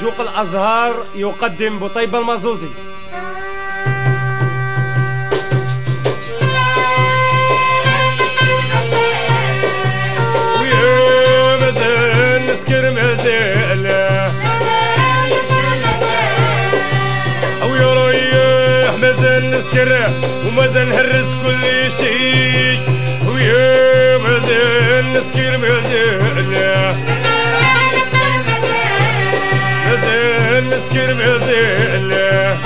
جوق الأزهار يقدم بطيبة المازوزي. نسكر ومازال نهرس كل شيء ويا مازال نسكر مازال. bir müdürlü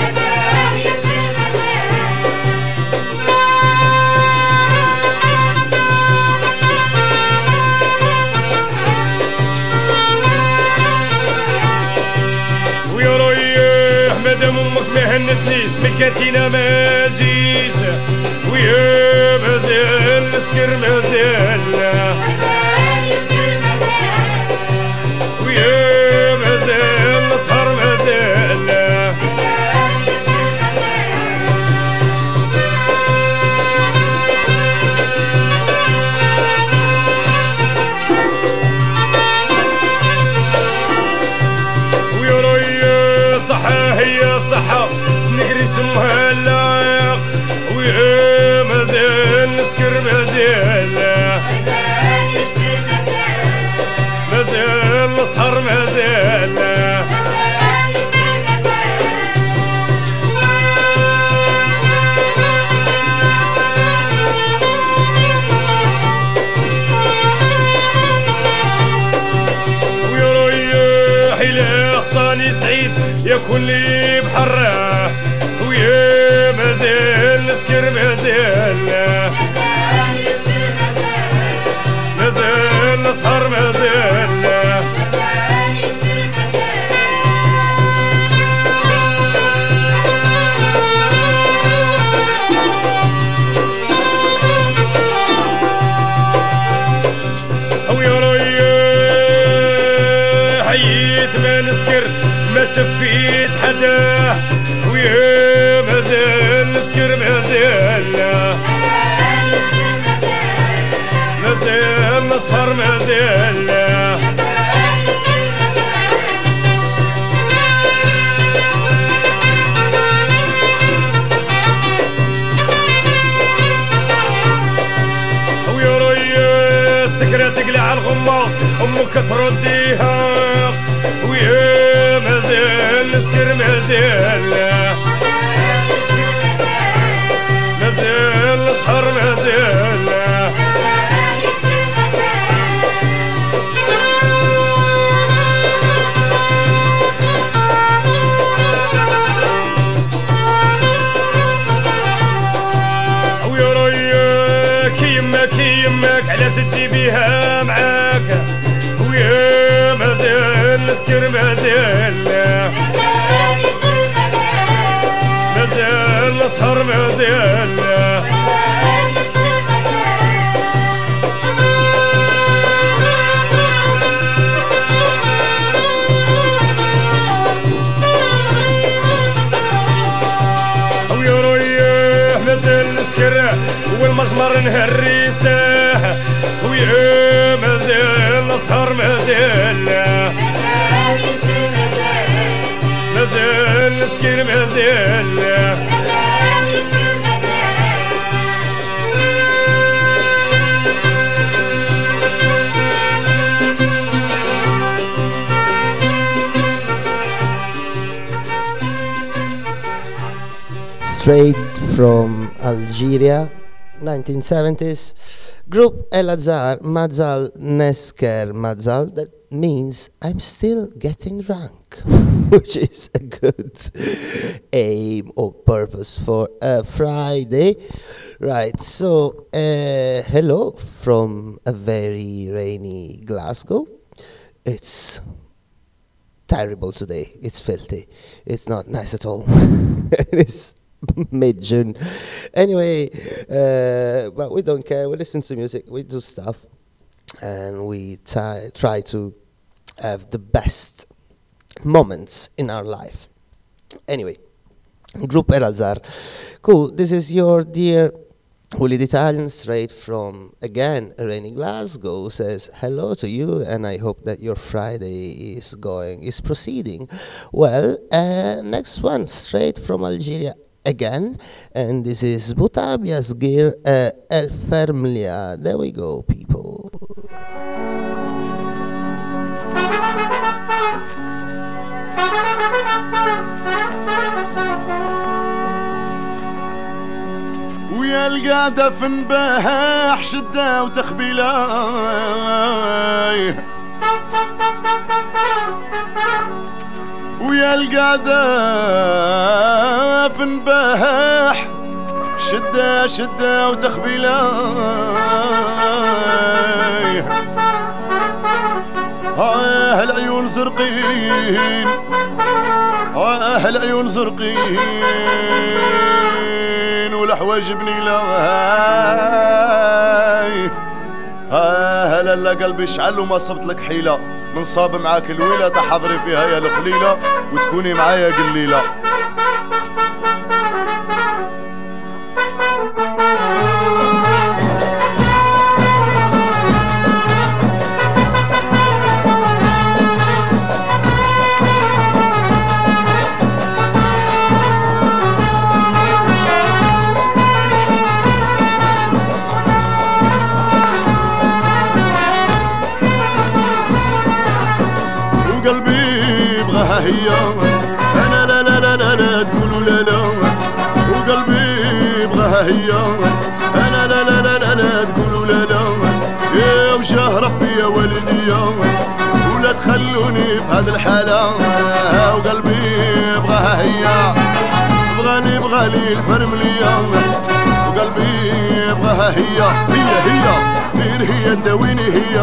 ما شفيت حدا ويا مازال نسكر مازال مازال نسهر مازال ويا ريا السكرة تقلع الغمة أمك ترديها. مازال مازال سهر مازال يمك يمك على ستي بيها معاك ويا مازال نسكر مازال مازال نسهر مازال مازال نسكر مازال straight from Algeria, 1970s. Group Elazar Mazal Nesker Mazal, that means I'm still getting drunk, which is a good aim or purpose for a Friday. Right, so uh, hello from a very rainy Glasgow. It's terrible today. It's filthy. It's not nice at all. it's mid June. Anyway, uh, but we don't care. We listen to music. We do stuff, and we try try to have the best moments in our life. Anyway, Group El Azhar. Cool. This is your dear Willie Italian, straight from again rainy Glasgow, says hello to you, and I hope that your Friday is going is proceeding well. Uh, next one, straight from Algeria again, and this is Butabia's gear uh, El Fermlia. There we go, people. ويا القعدة في نباح شدة وتخبيلاي ويا القعدة في نباح شدة شدة وتخبيلاي آه العيون زرقين آه العيون زرقين والحواج بنيلاي آه لا لا قلبي شعل وما صبت لك حيلة. من صاب معاك الويلة تحضري فيها يا الخليلة وتكوني معايا قليلة. تخلوني هذه الحالة. وقلبي بغاها هي بغاني بغالي الفرملية وقلبي بغاها هي هي هي غير هي تداويني هي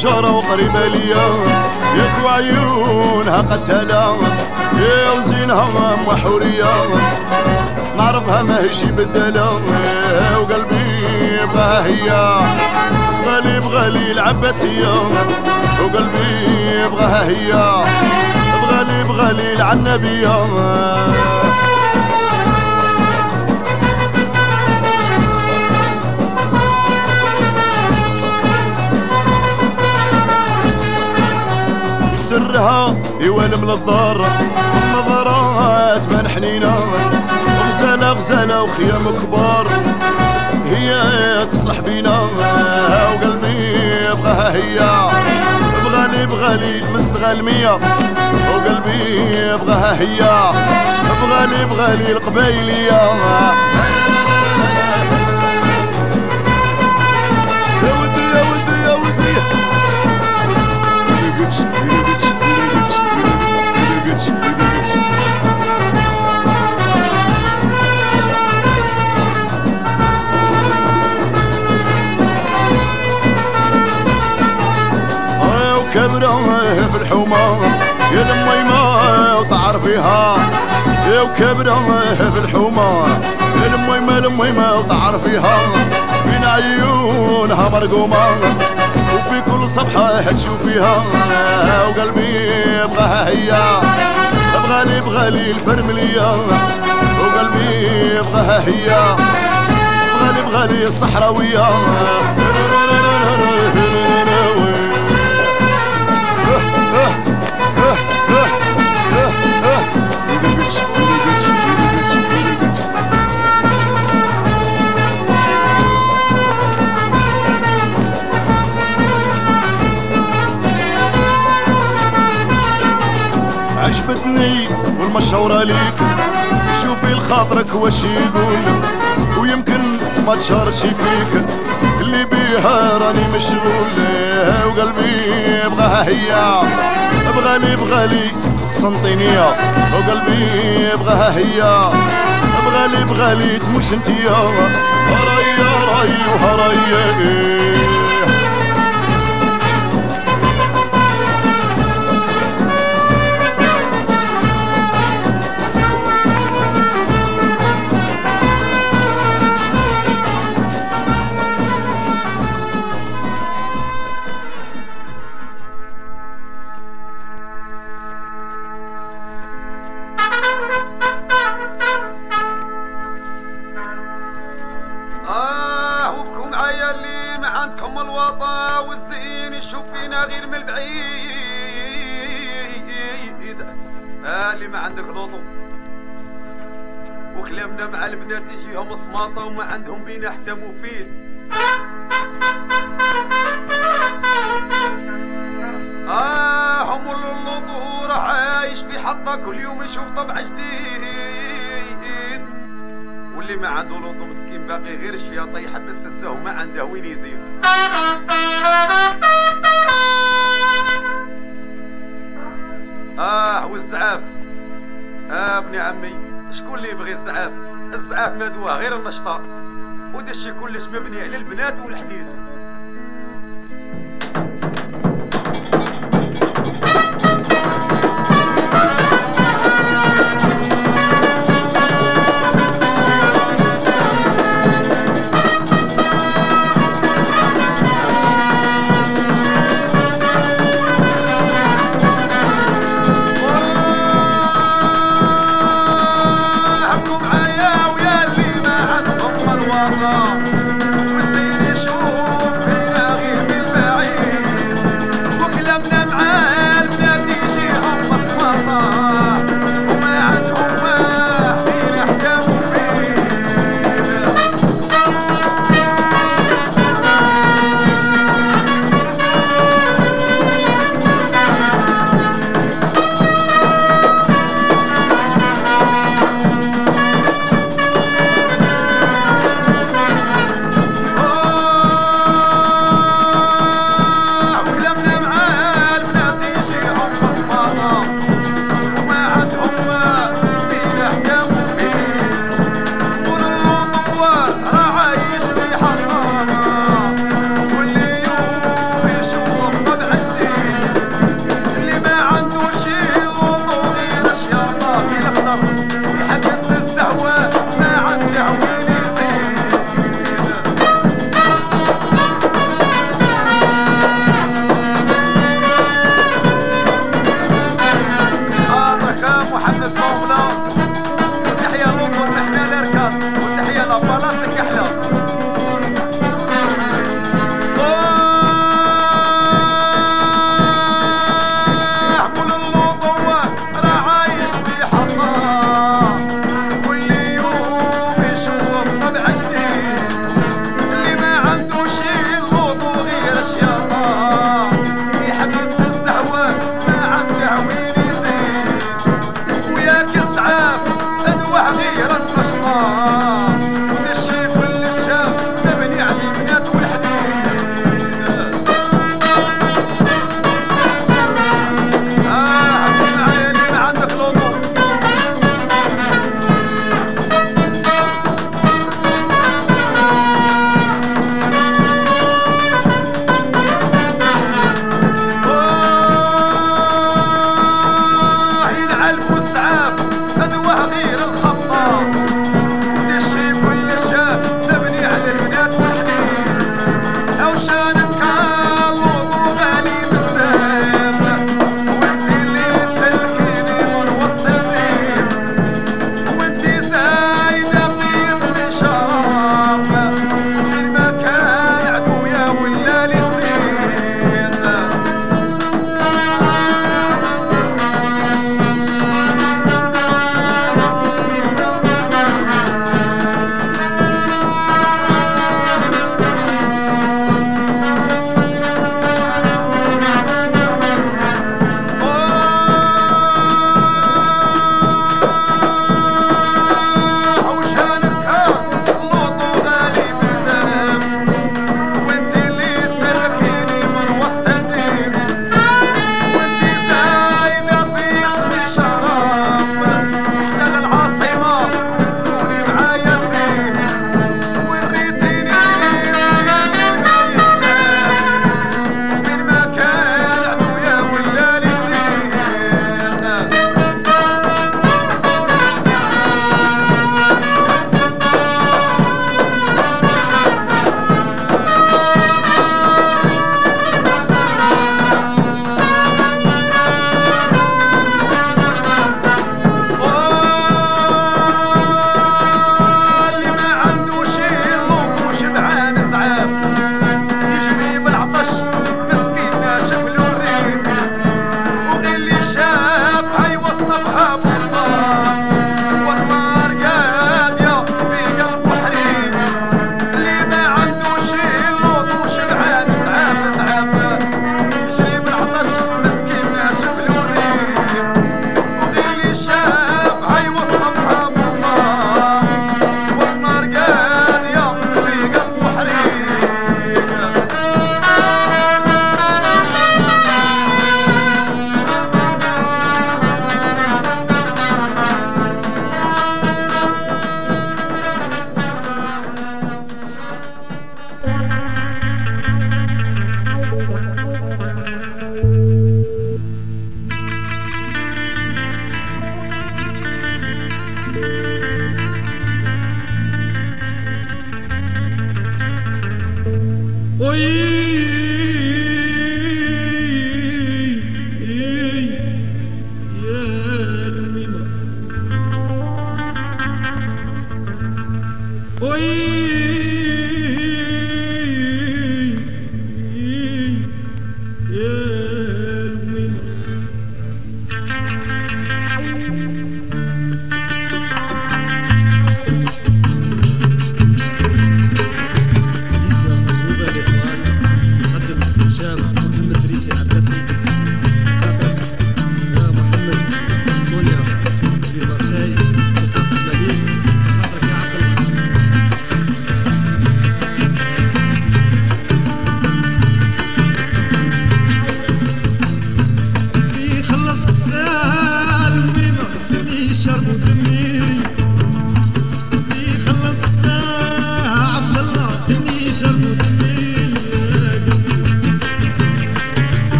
جارة وقريبة ليا. ياك وعيونها قتالة يا وزينها ام حورية نعرفها ماهيش بدالة. وقلبي بغاها هي. غالي بغالي العباسية. وقلبي بغاها هي. بغالي بغالي العنبية. سرها يوالم للدار النظرات بان حنينة غزالة غزالة وخيام كبار. هي تصلح بينا وقلبي بغاها هي. بغالي بغالي مستغال مية. وقلبي بغاها هي. بغالي بغالي القبايلية. الحومة يا الميمة وتعرفيها يا وكبرة في الحومة يا الميمة الميمة وتعرفيها بين عيونها مرقومة وفي كل صبحة تشوفيها. وقلبي بغاها هي بغالي بغالي الفرملية. وقلبي بغاها هي بغالي بغالي الصحراوية. عجبتني والمشورة ليك. شوفي لخاطرك واش يقول ويمكن ما تشارش فيك. اللي بيها راني مشغول وقلبي بغاها هي. بغالي بغالي قسنطينية وقلبي بغاها هي. بغالي بغالي تموش انتيا هراي هراي وهرأي. بينا حتى مفيد آه اللوطو راح عايش في حطة كل يوم يشوف طبع جديد. واللي ما عنده لوطو مسكين باقي غير الشياطة يحبس السه وما عنده وين يزيد. آه والزعاف آه ابن عمي شكون اللي يبغي الزعاف الزعاف مدوه غير النشطة. ودشي كل كلش مبني للبنات والحديد.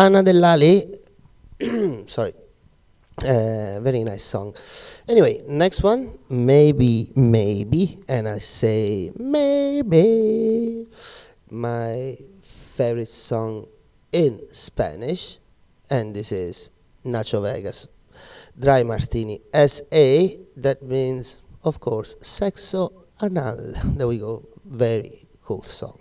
Anna Dell'Ali. Sorry. Uh, very nice song. Anyway, next one, maybe, maybe, and I say maybe. My favorite song in Spanish, and this is Nacho Vegas, Dry Martini S.A. That means, of course, sexo anal. There we go. Very cool song.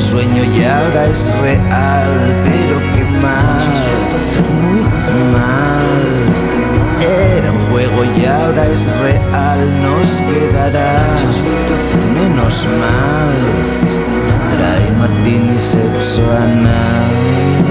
un sueño y ahora es real, pero qué mal, muy mal. Era un juego y ahora es real, nos quedará Mucho vuelto hacer menos mal. Ahora Martín y sexo anal.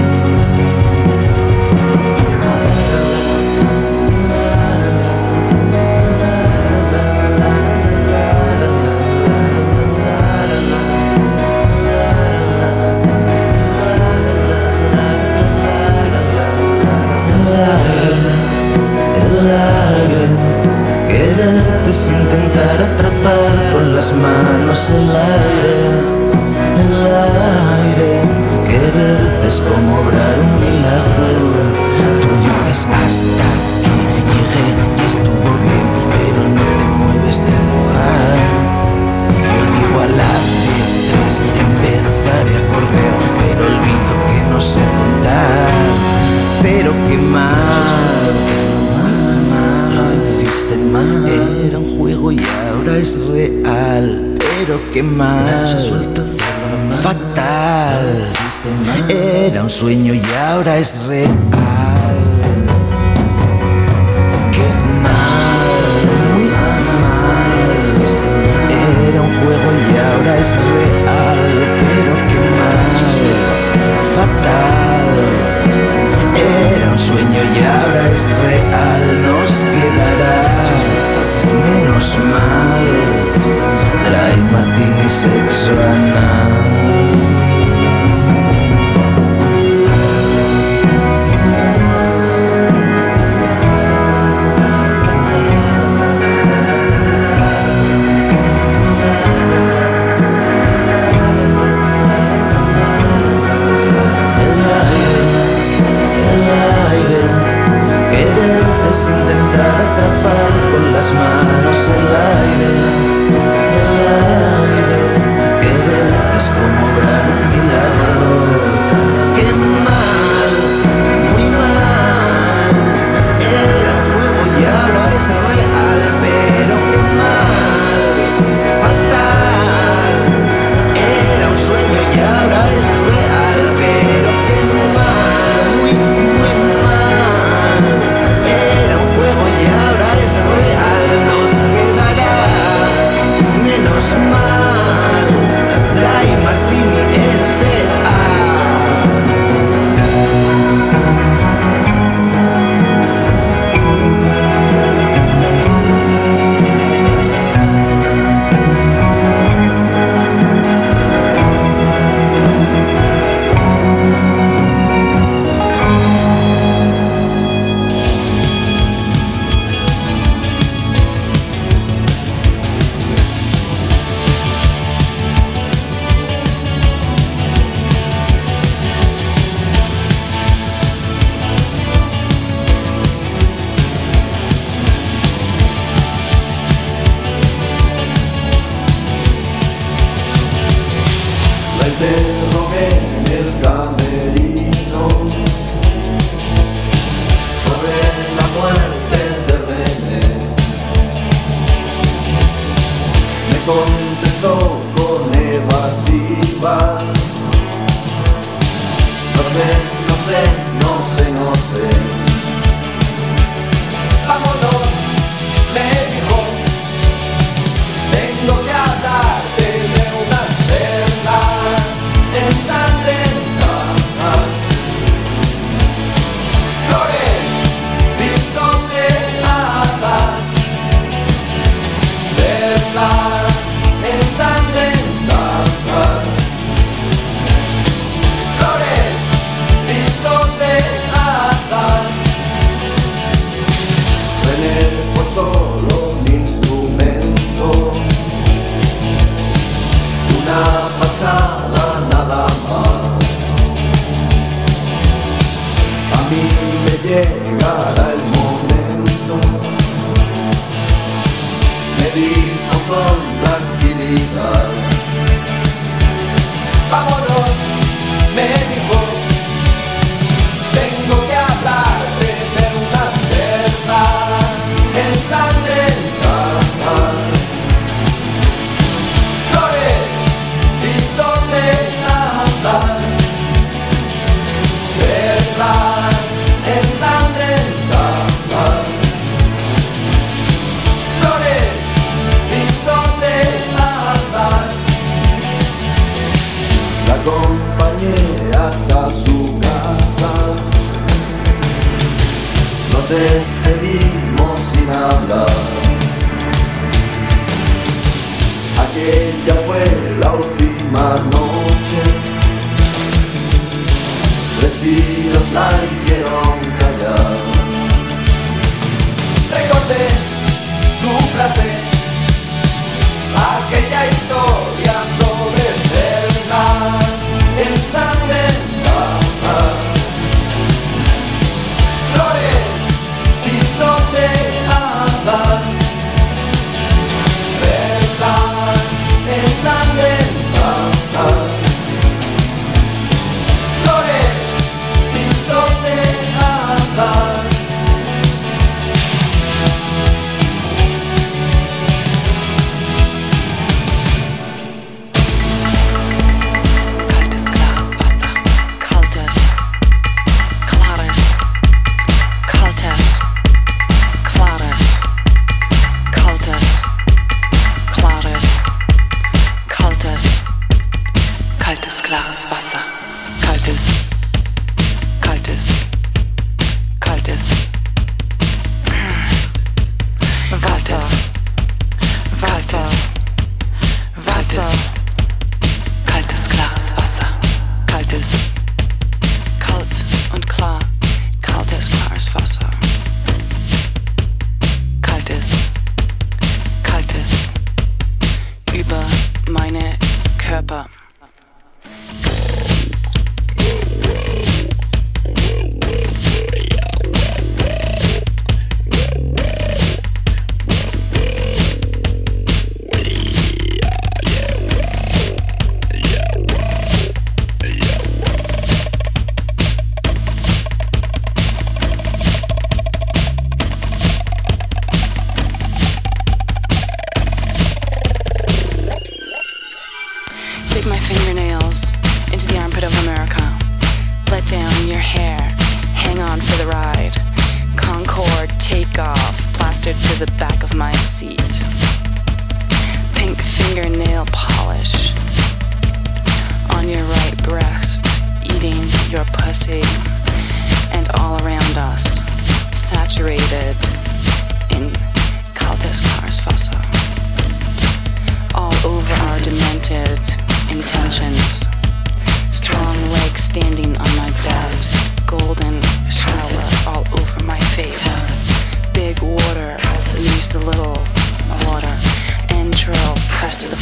aquella fue la última noche. Respiros la hicieron callar. Recordé su frase, aquella historia.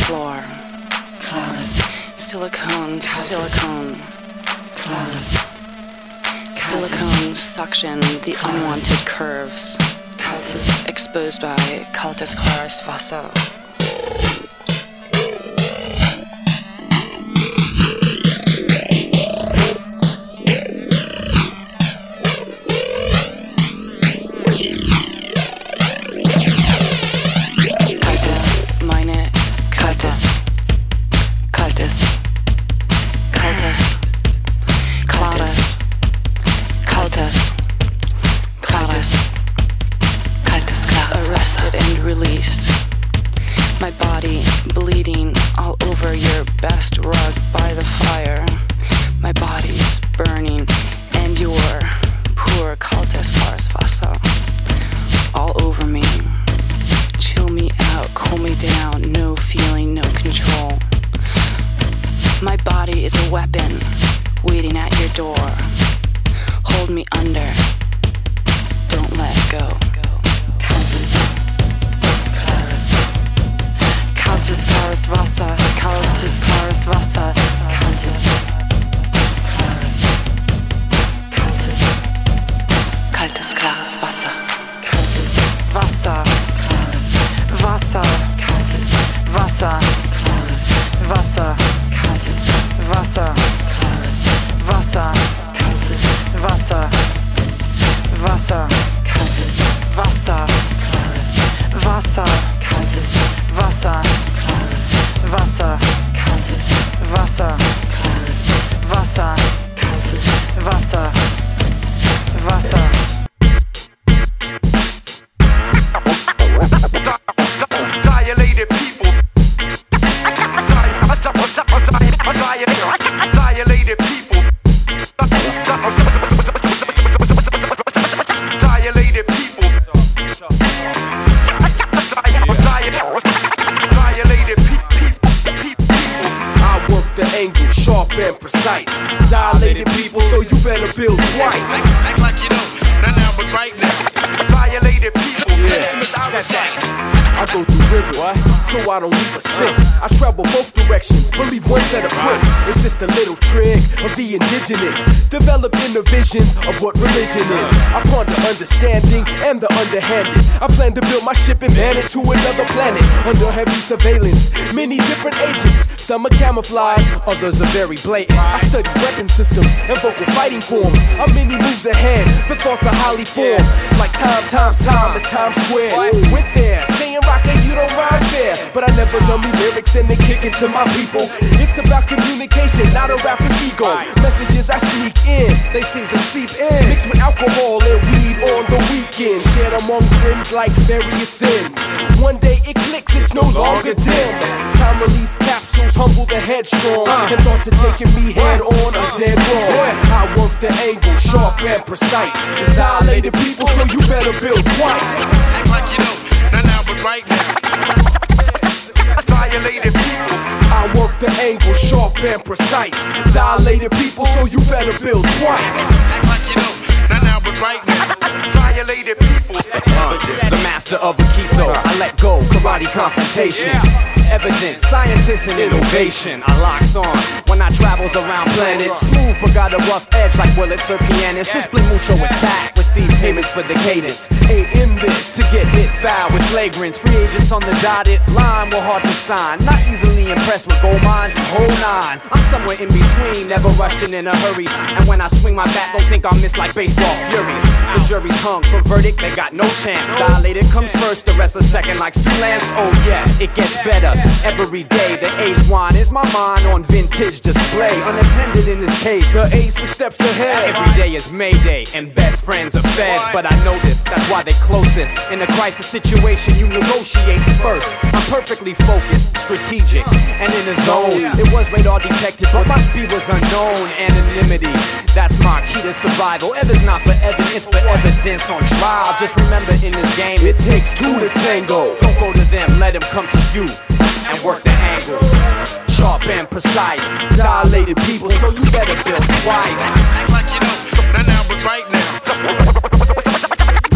Pressed to the floor. Silicone, silicone. Silicone suction the unwanted curves exposed by Kaltes Klares Wasser. To build my ship and man it to another planet under heavy surveillance. Many different agents, some are camouflage, others are very blatant. I study weapon systems and vocal fighting forms. I'm many moves ahead, the thoughts are highly formed. Like time times time is time Square. Went there, saying you don't rhyme fair. But I never dummy lyrics and then kick it to my people. It's about communication, not a rapper's ego. Messages I sneak in, they seem to seep in. Mixed with alcohol and weed on the weekend. Shared among friends like various sins. One day it clicks, it's no longer dim. Time release capsules humble the headstrong. Uh. And thought to taking me head on a uh. dead wrong. I work the angle sharp and precise. Dilated people, so you better build twice. Act like you know, not now, but right now. Violated peoples. I work the angle sharp and precise. Dilated people, so you better build twice. Act like you know, not now, but right now. Violated peoples. The master of Aikido, I let go, karate confrontation. Evidence, scientists and innovation. I locks on when I travels around planets. Smooth but got a rough edge like bullets or pianists. Display mucho attack. Receive receive payments for the cadence. Ain't in this To get hit foul with flagrants, free agents on the dotted line were hard to sign. Not easily impressed with gold mines and whole nines. I'm somewhere in between, never rushing in a hurry. And when I swing my bat, don't think I'll miss like baseball furies. The jury's hung for verdict, they got no chance. Dilated comes first, the rest a second like stew lamps. Oh yes, it gets better every day. The age wine is my mind on vintage display. Unattended in this case. The ace is steps ahead. Every day is Mayday, and best friends are feds. But I know this, that's why they closest. In a crisis situation, you negotiate first. I'm perfectly focused, strategic, and in the zone. It was radar detected, but my speed was unknown. Anonymity, that's my key to survival. Ever's not for evidence, it's for evidence on trial. Just remember in this game, it takes two to tango. Don't go to them, let them come to you and work the angles. Sharp and precise, dilated people, so you better build twice. Act like you know, not now, but right now.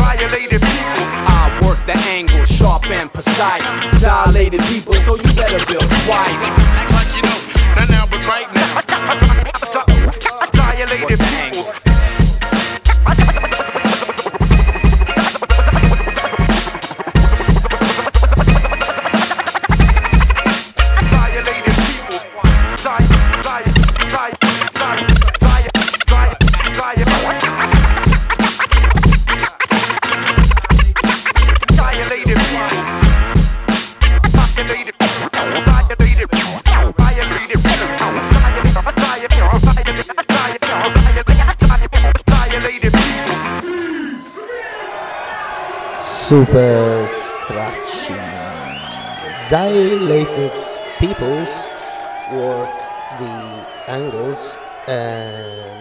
Violated peoples. I work the angle, sharp and precise. Dilated people, so you better build twice. Act like you know, not now, but right now. Violated Super scratchy. Dilated peoples work the angles.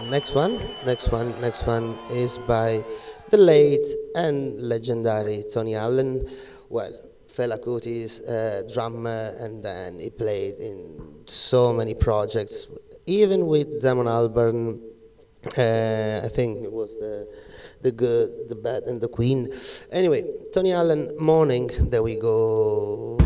Next one, next one, next one is by the late and legendary Tony Allen. Well, Fela Kuti's uh, drummer, and then he played in so many projects, even with Damon Albarn. Uh, I think it was the the good, the bad, and the queen. Anyway, Tony Allen, morning. There we go.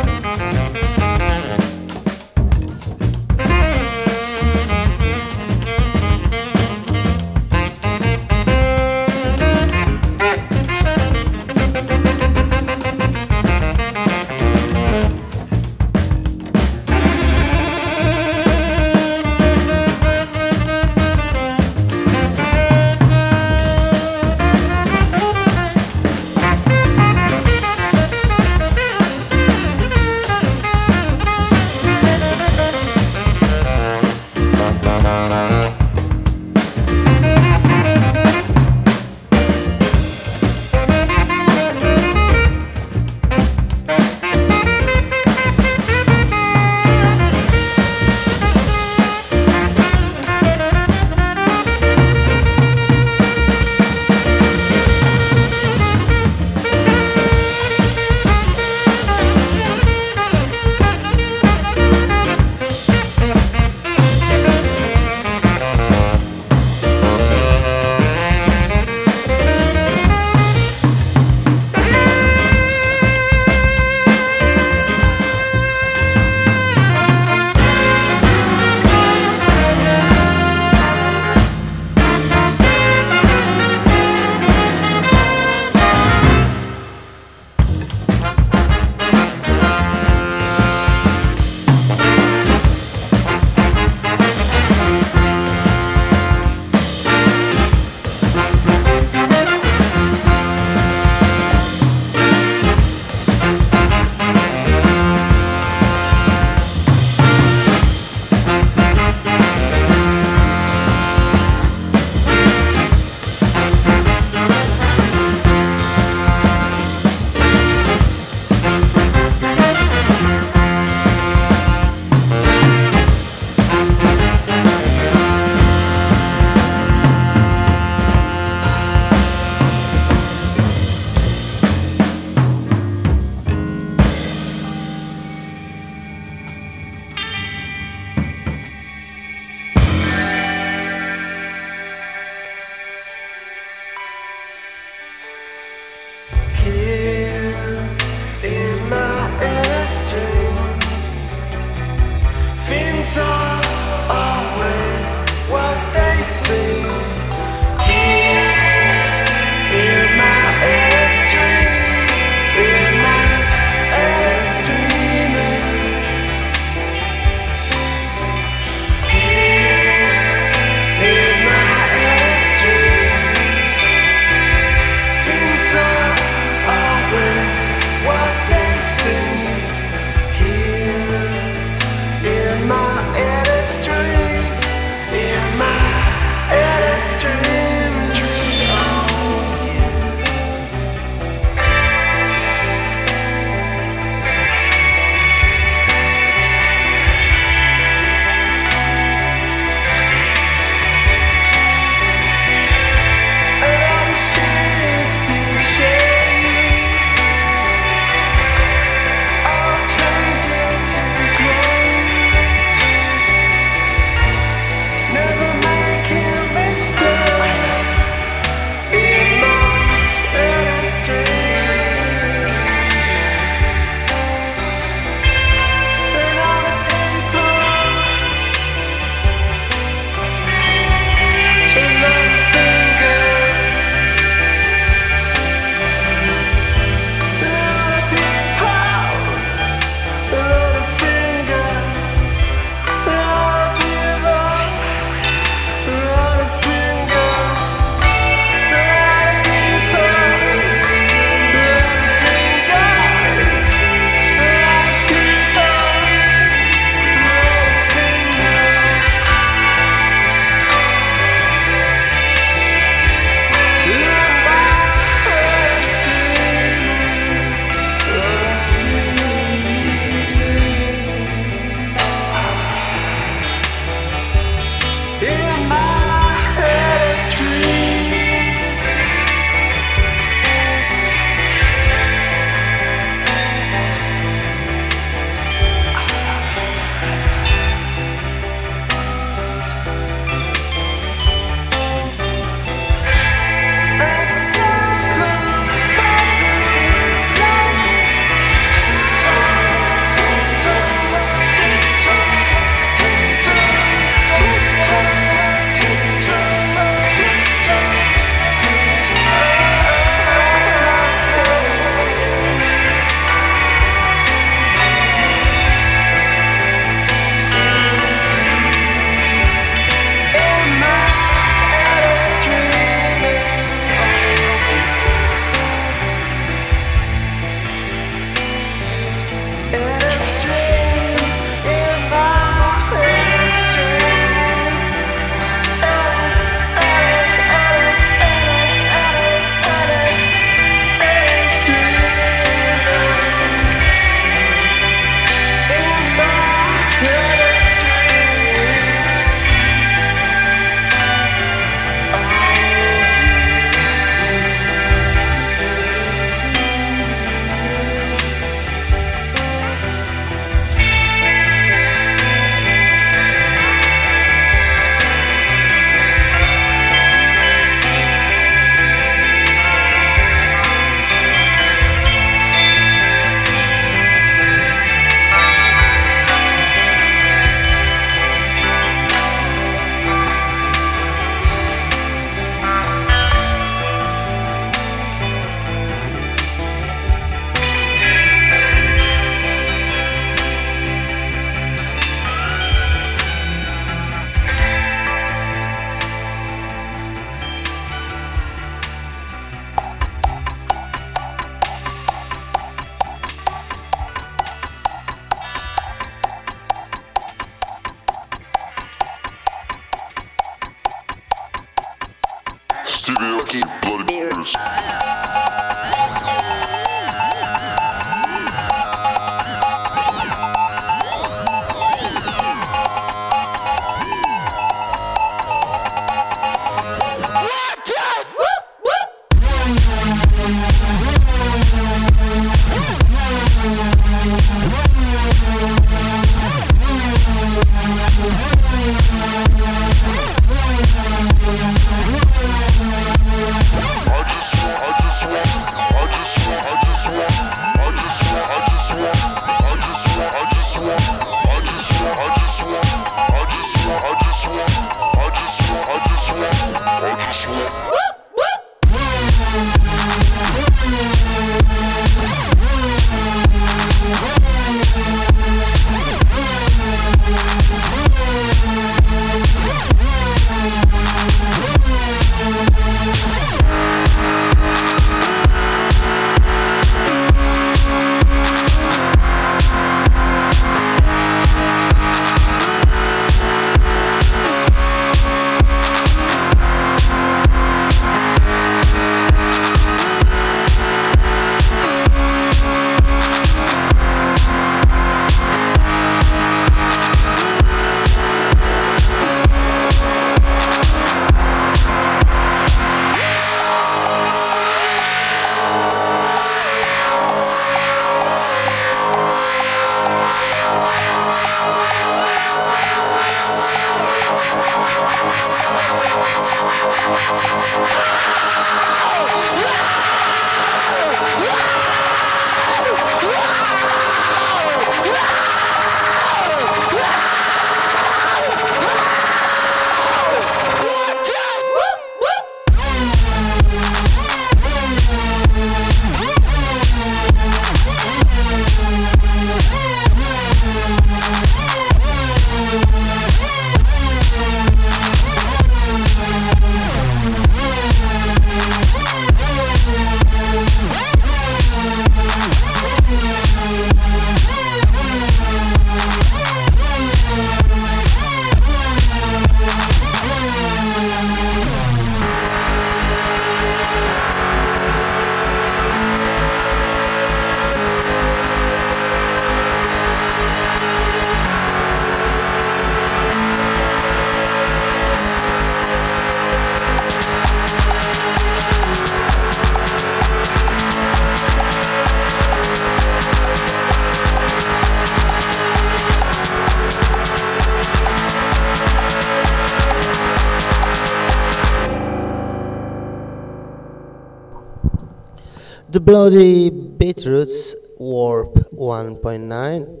Bloody Beetroots Warp 1.9.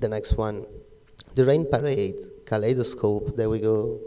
The next one, The Rain Parade, Kaleidoscope. There we go.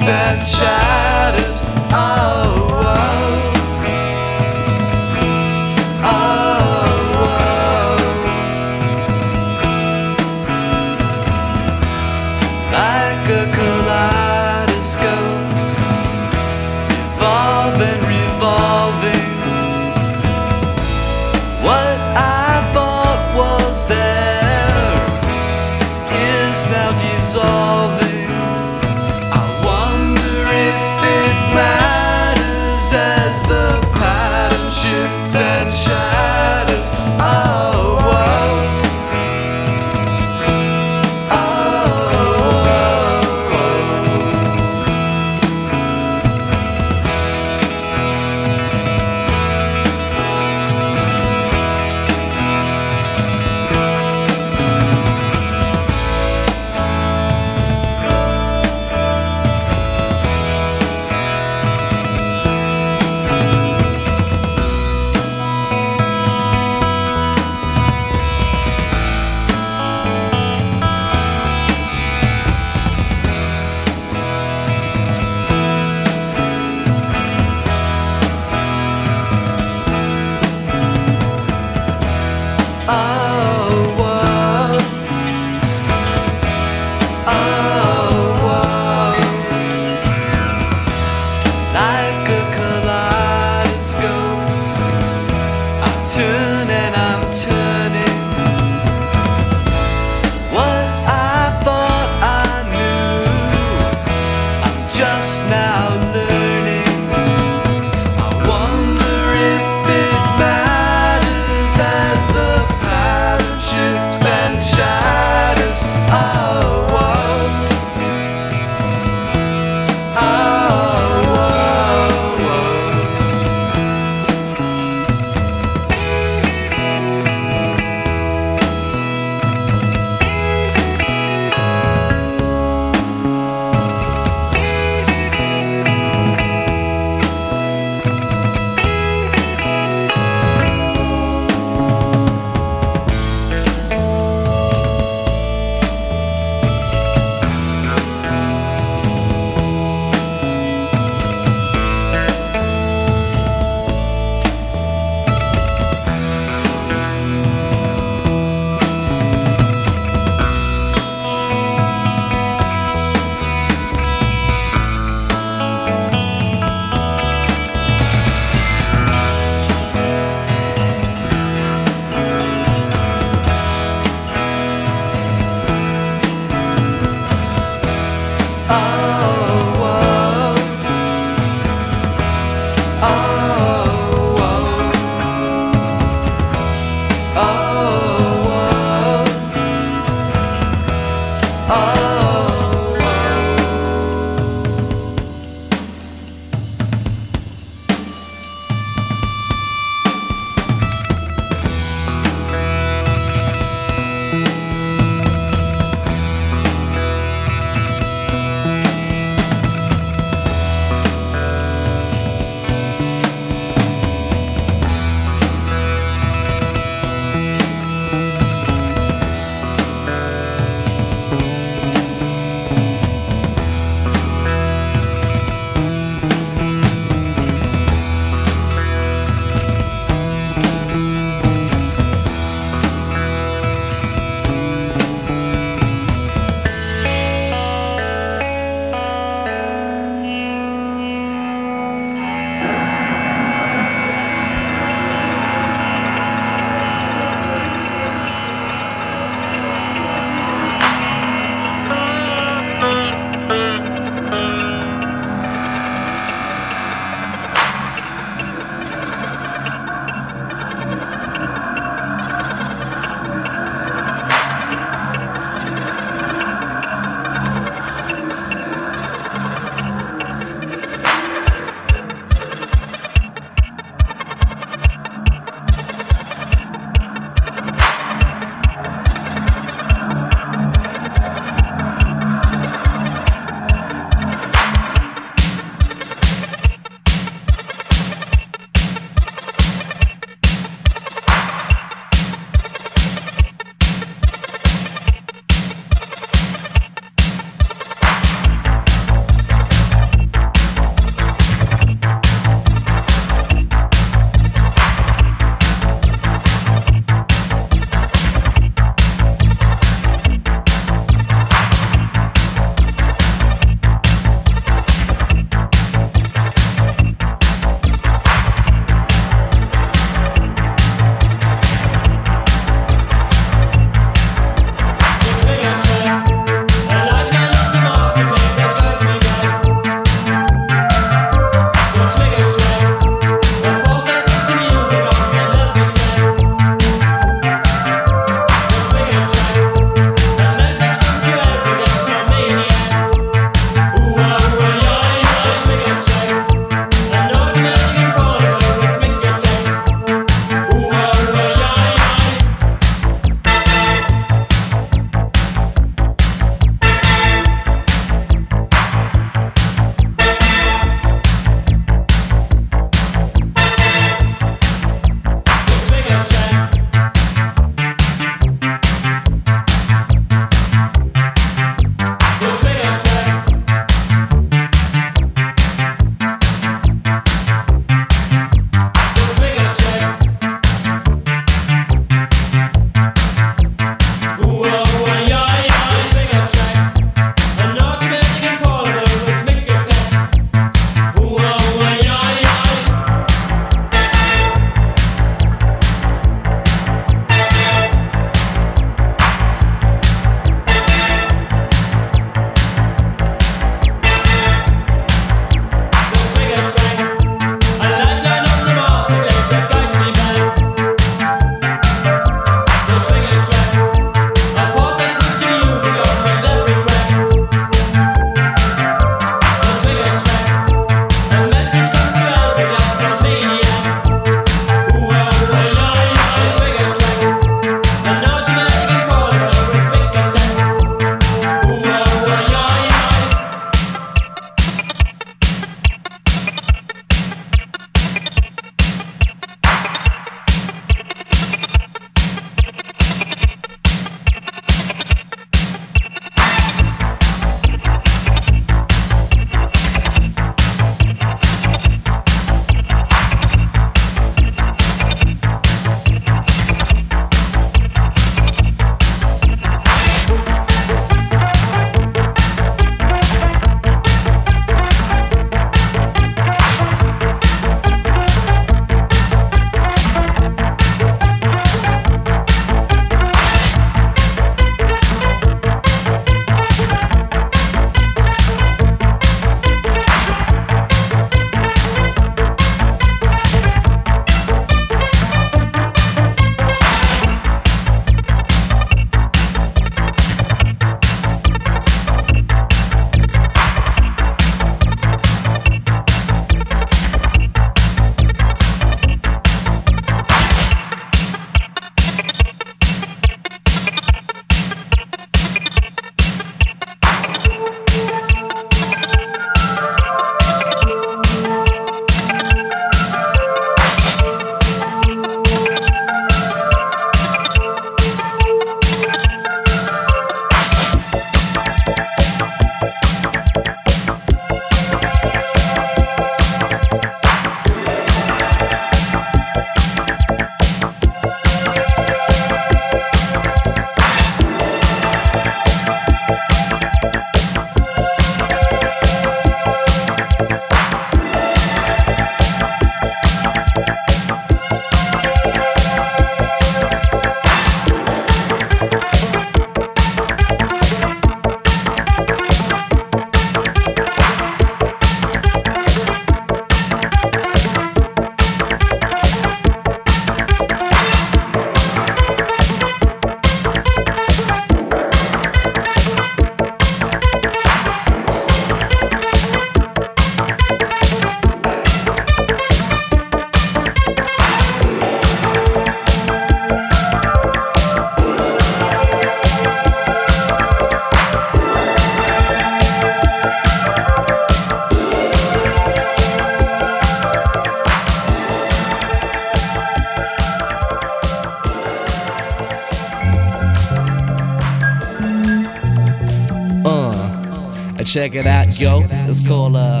Check it out, yo. It's called, uh,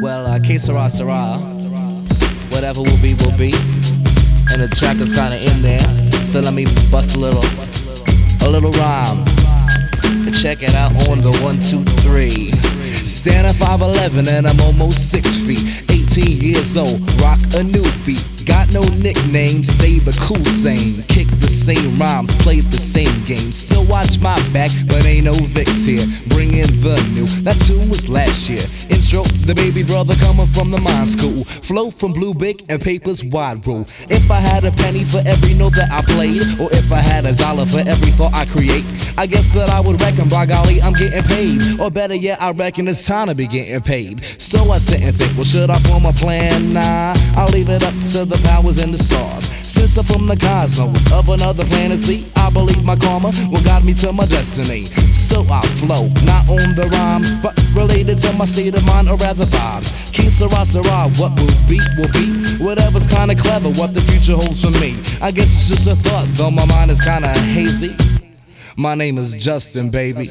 well, uh, Que Sera Sera. Whatever will be, will be. And the track is kinda in there. So let me bust a little, a little rhyme. Check it out on the one, two, three. Stand at 5'11 and I'm almost six feet. 18 years old, rock a new beat. Got no nickname, stay the cool same. Kick the same rhymes, play the same game. Still watch my back, but ain't no Vicks here. Bring in the new, that tune was last year. The baby brother coming from the mind school. Flow from Blue Big and Papers Wide Rule. If I had a penny for every note that I played, or if I had a dollar for every thought I create, I guess that I would reckon, by golly, I'm getting paid. Or better yet, I reckon it's time to be getting paid. So I sit and think, well, should I form a plan? Nah, I'll leave it up to the powers in the stars. Since I'm from the cosmos of another planet, see, I believe my karma will guide me to my destiny. So I flow, not on the rhymes, but related to my state of mind, or rather vibes. Que Sera Sera, what will be, will be. Whatever's kinda clever, what the future holds for me. I guess it's just a thought, though my mind is kinda hazy. My name is Justin, baby.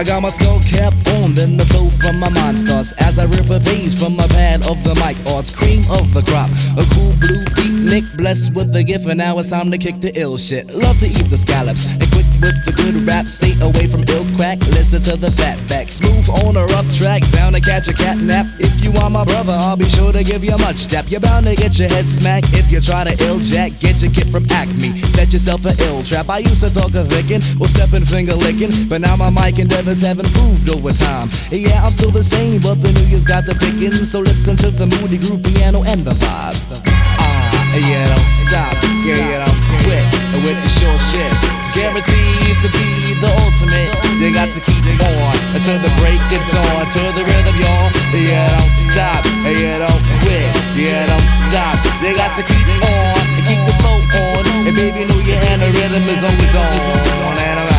I got my skull cap on, then the flow from my mind starts as I rip a bass from my pad of the mic arts, cream of the crop. A cool blue beat, Nick blessed with the gift, and now it's time to kick the ill shit. Love to eat the scallops and quick with the good rap. Stay away from ill crack, listen to the fat back. Smooth on a rough track, down to catch a cat nap. If you are my brother, I'll be sure to give you a much dap. You're bound to get your head smacked if you try to ill jack. Get your kit from Acme, set yourself an ill trap. I used to talk a vickin' or steppin' finger licking, but now my mic endeavors have improved over time. Yeah, I'm still the same, but the new year's got the pickin'. So listen to the moody groove piano and the vibes. Ah, yeah, don't stop, yeah, yeah, don't quit with the short shit. Guaranteed to be the ultimate. They got to keep it on until the break of dawn, to the rhythm, y'all. Yeah, don't stop, yeah, don't quit, yeah, don't stop. They got to keep on and keep the flow on. And baby, Year and the rhythm is always on. And I'm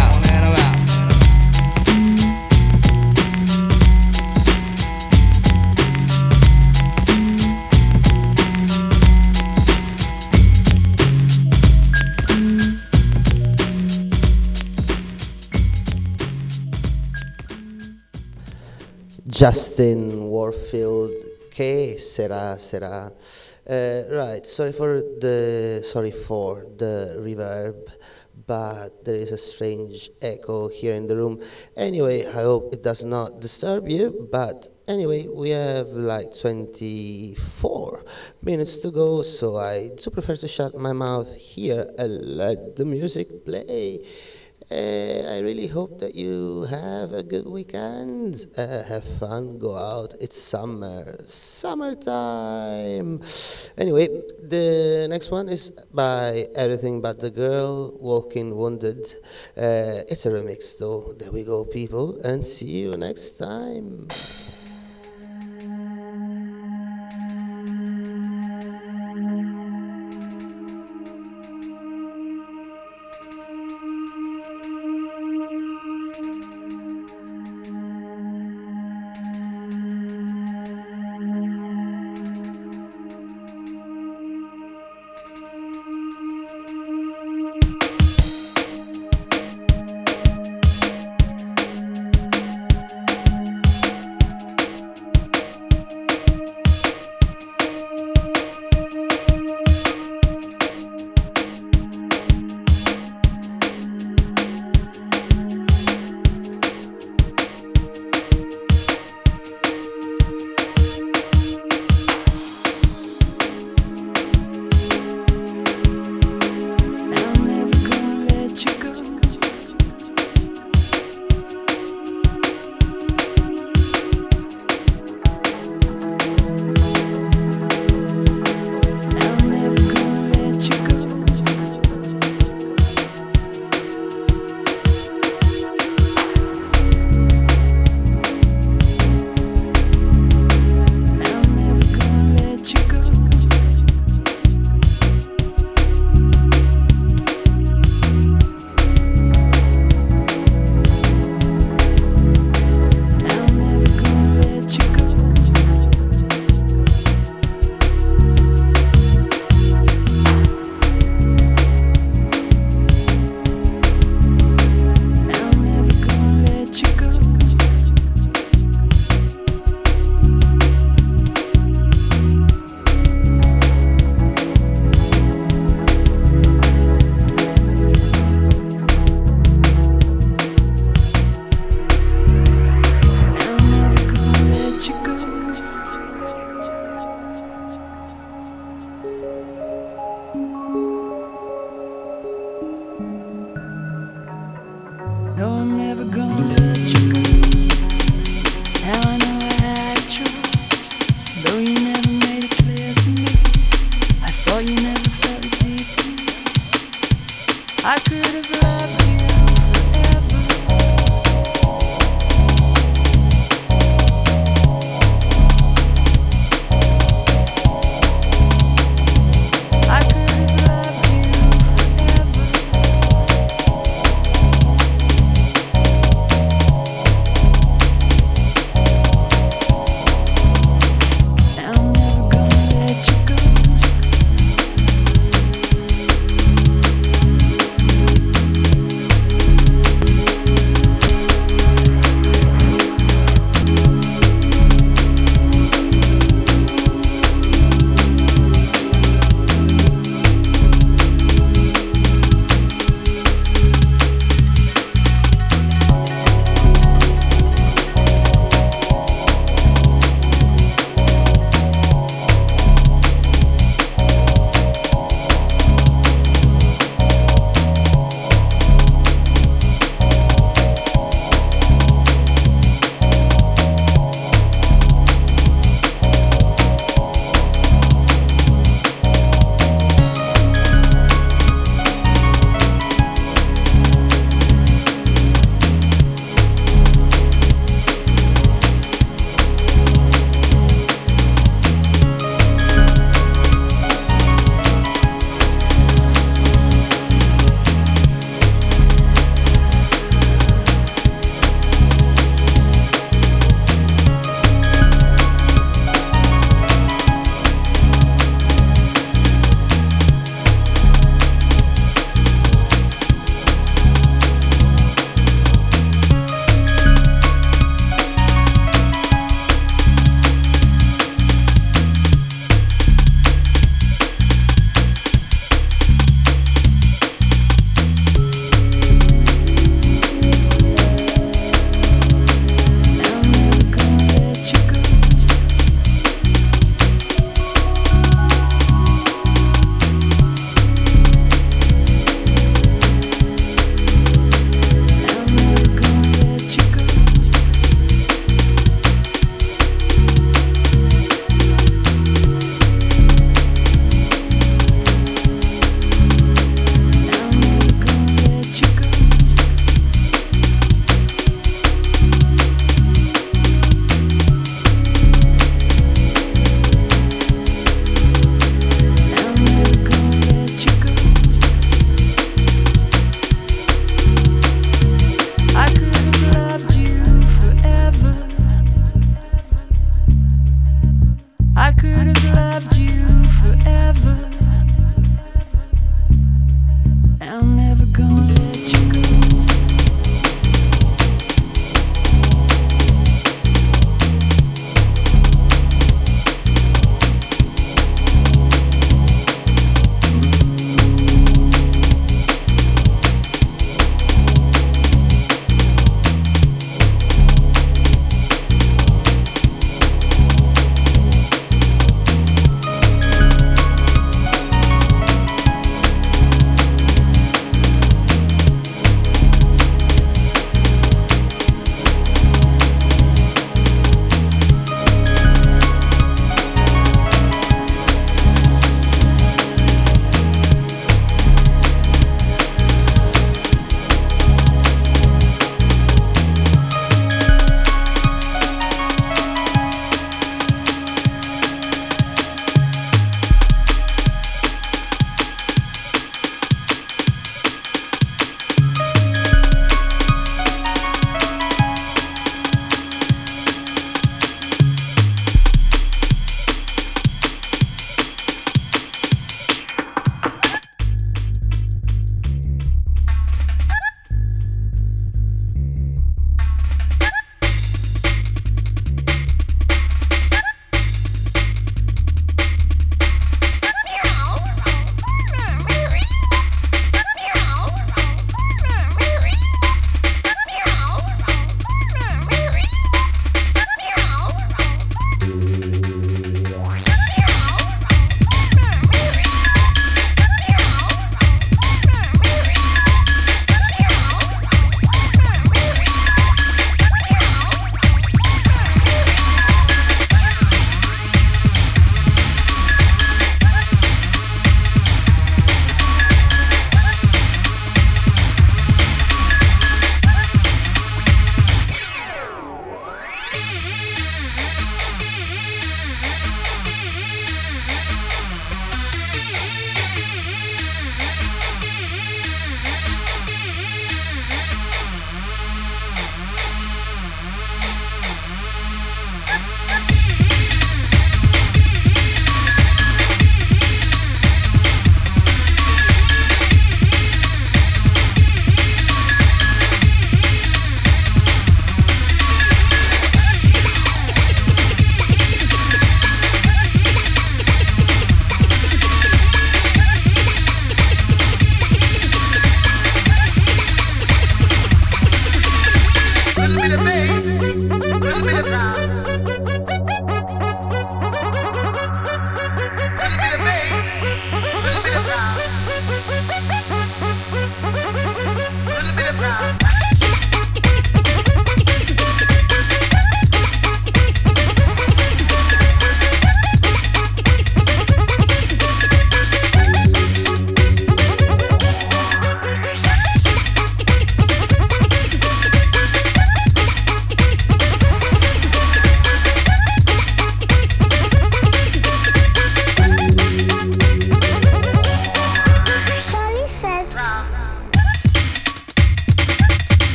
Justin Warfield, que será, será. Uh, right, sorry for the sorry for the reverb, but there is a strange echo here in the room. Anyway, I hope it does not disturb you. But anyway, we have like 24 minutes to go, so I do prefer to shut my mouth here and let the music play. Uh, I really hope that you have a good weekend. Uh, have fun, go out. It's summer, summertime. Anyway, the next one is by Everything But the Girl, Walking Wounded. Uh, it's a remix, though. There we go, people, and see you next time.